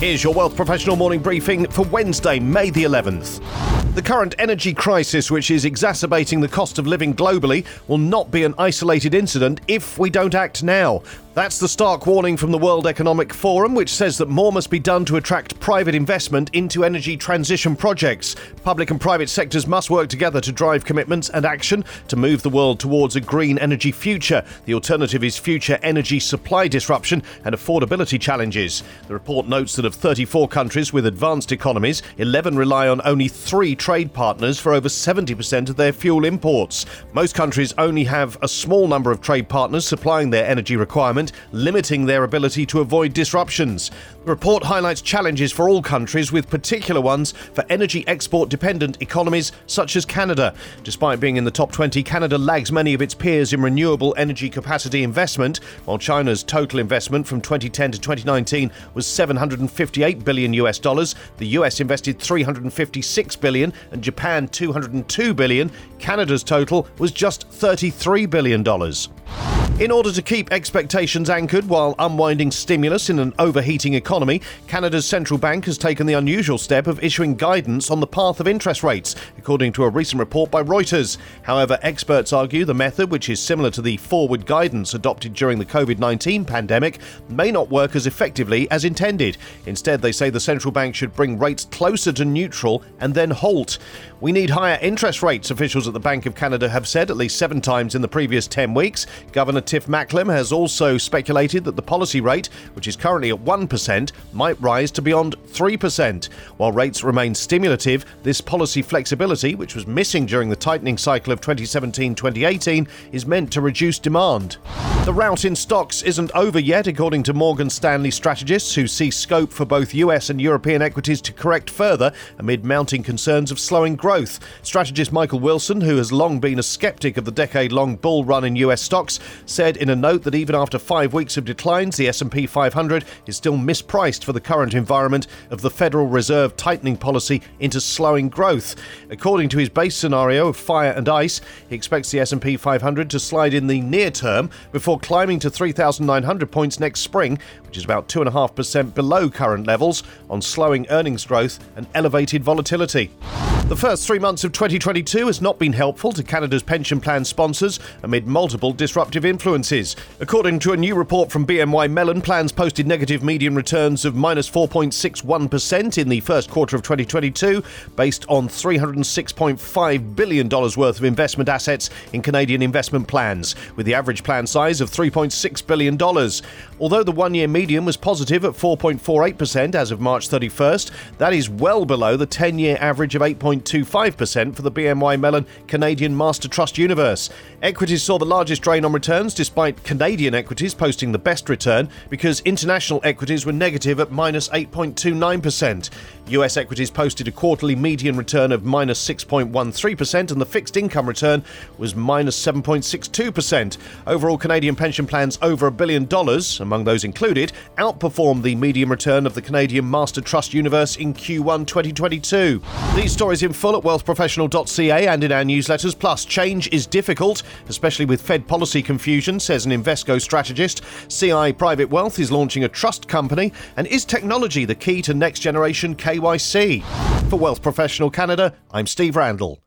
Here's your Wealth Professional morning briefing for Wednesday, May the 11th. The current energy crisis, which is exacerbating the cost of living globally, will not be an isolated incident if we don't act now. That's the stark warning from the World Economic Forum, which says that more must be done to attract private investment into energy transition projects. Public and private sectors must work together to drive commitments and action to move the world towards a green energy future. The alternative is future energy supply disruption and affordability challenges. The report notes that of 34 countries with advanced economies, 11 rely on only three trade partners for over 70% of their fuel imports. Most countries only have a small number of trade partners supplying their energy requirements limiting their ability to avoid disruptions. The report highlights challenges for all countries, with particular ones for energy export dependent economies such as Canada. Despite being in the top 20, Canada lags many of its peers in renewable energy capacity investment, while China's total investment from 2010 to 2019 was 758 billion US dollars. The US invested 356 billion and Japan 202 billion. Canada's total was just 33 billion dollars. In order to keep expectations anchored while unwinding stimulus in an overheating economy, Canada's central bank has taken the unusual step of issuing guidance on the path of interest rates, according to a recent report by Reuters. However, experts argue the method, which is similar to the forward guidance adopted during the COVID 19 pandemic, may not work as effectively as intended. Instead, they say the central bank should bring rates closer to neutral and then halt. We need higher interest rates, officials at the Bank of Canada have said at least seven times in the previous 10 weeks. Governor Tiff Macklem has also speculated that the policy rate, which is currently at 1%, might rise to beyond 3%. While rates remain stimulative, this policy flexibility, which was missing during the tightening cycle of 2017 2018, is meant to reduce demand. The rout in stocks isn't over yet, according to Morgan Stanley strategists, who see scope for both US and European equities to correct further amid mounting concerns of slowing growth. Strategist Michael Wilson, who has long been a skeptic of the decade-long bull run in US stocks, said in a note that even after 5 weeks of declines, the S&P 500 is still mispriced for the current environment of the Federal Reserve tightening policy into slowing growth. According to his base scenario of fire and ice, he expects the S&P 500 to slide in the near term before climbing to 3,900 points next spring, which is about 2.5% below current levels on slowing earnings growth and elevated volatility. The first three months of 2022 has not been helpful to Canada's pension plan sponsors amid multiple disruptive influences. According to a new report from BNY Mellon, plans posted negative median returns of minus 4.61% in the first quarter of 2022, based on $306.5 billion worth of investment assets in Canadian investment plans, with the average plan size of $3.6 billion. Although the one year median was positive at 4.48% as of March 31st, that is well below the 10 year average of 8.25% for the BNY Mellon Canadian Master Trust Universe. Equities saw the largest drain on returns despite Canadian equities posting the best return because international equities were negative at minus 8.29%. US equities posted a quarterly median return of minus 6.13% and the fixed income return was minus 7.62%. Overall, Canadian pension plans over a billion dollars, among those included, outperformed the median return of the Canadian Master Trust Universe in Q1 2022. These stories in full at wealthprofessional.ca and in our newsletters. Plus, change is difficult, especially with Fed policy confusion, says an Invesco strategist. CI Private Wealth is launching a trust company. And is technology the key to next generation KYC? For Wealth Professional Canada, I'm Steve Randall.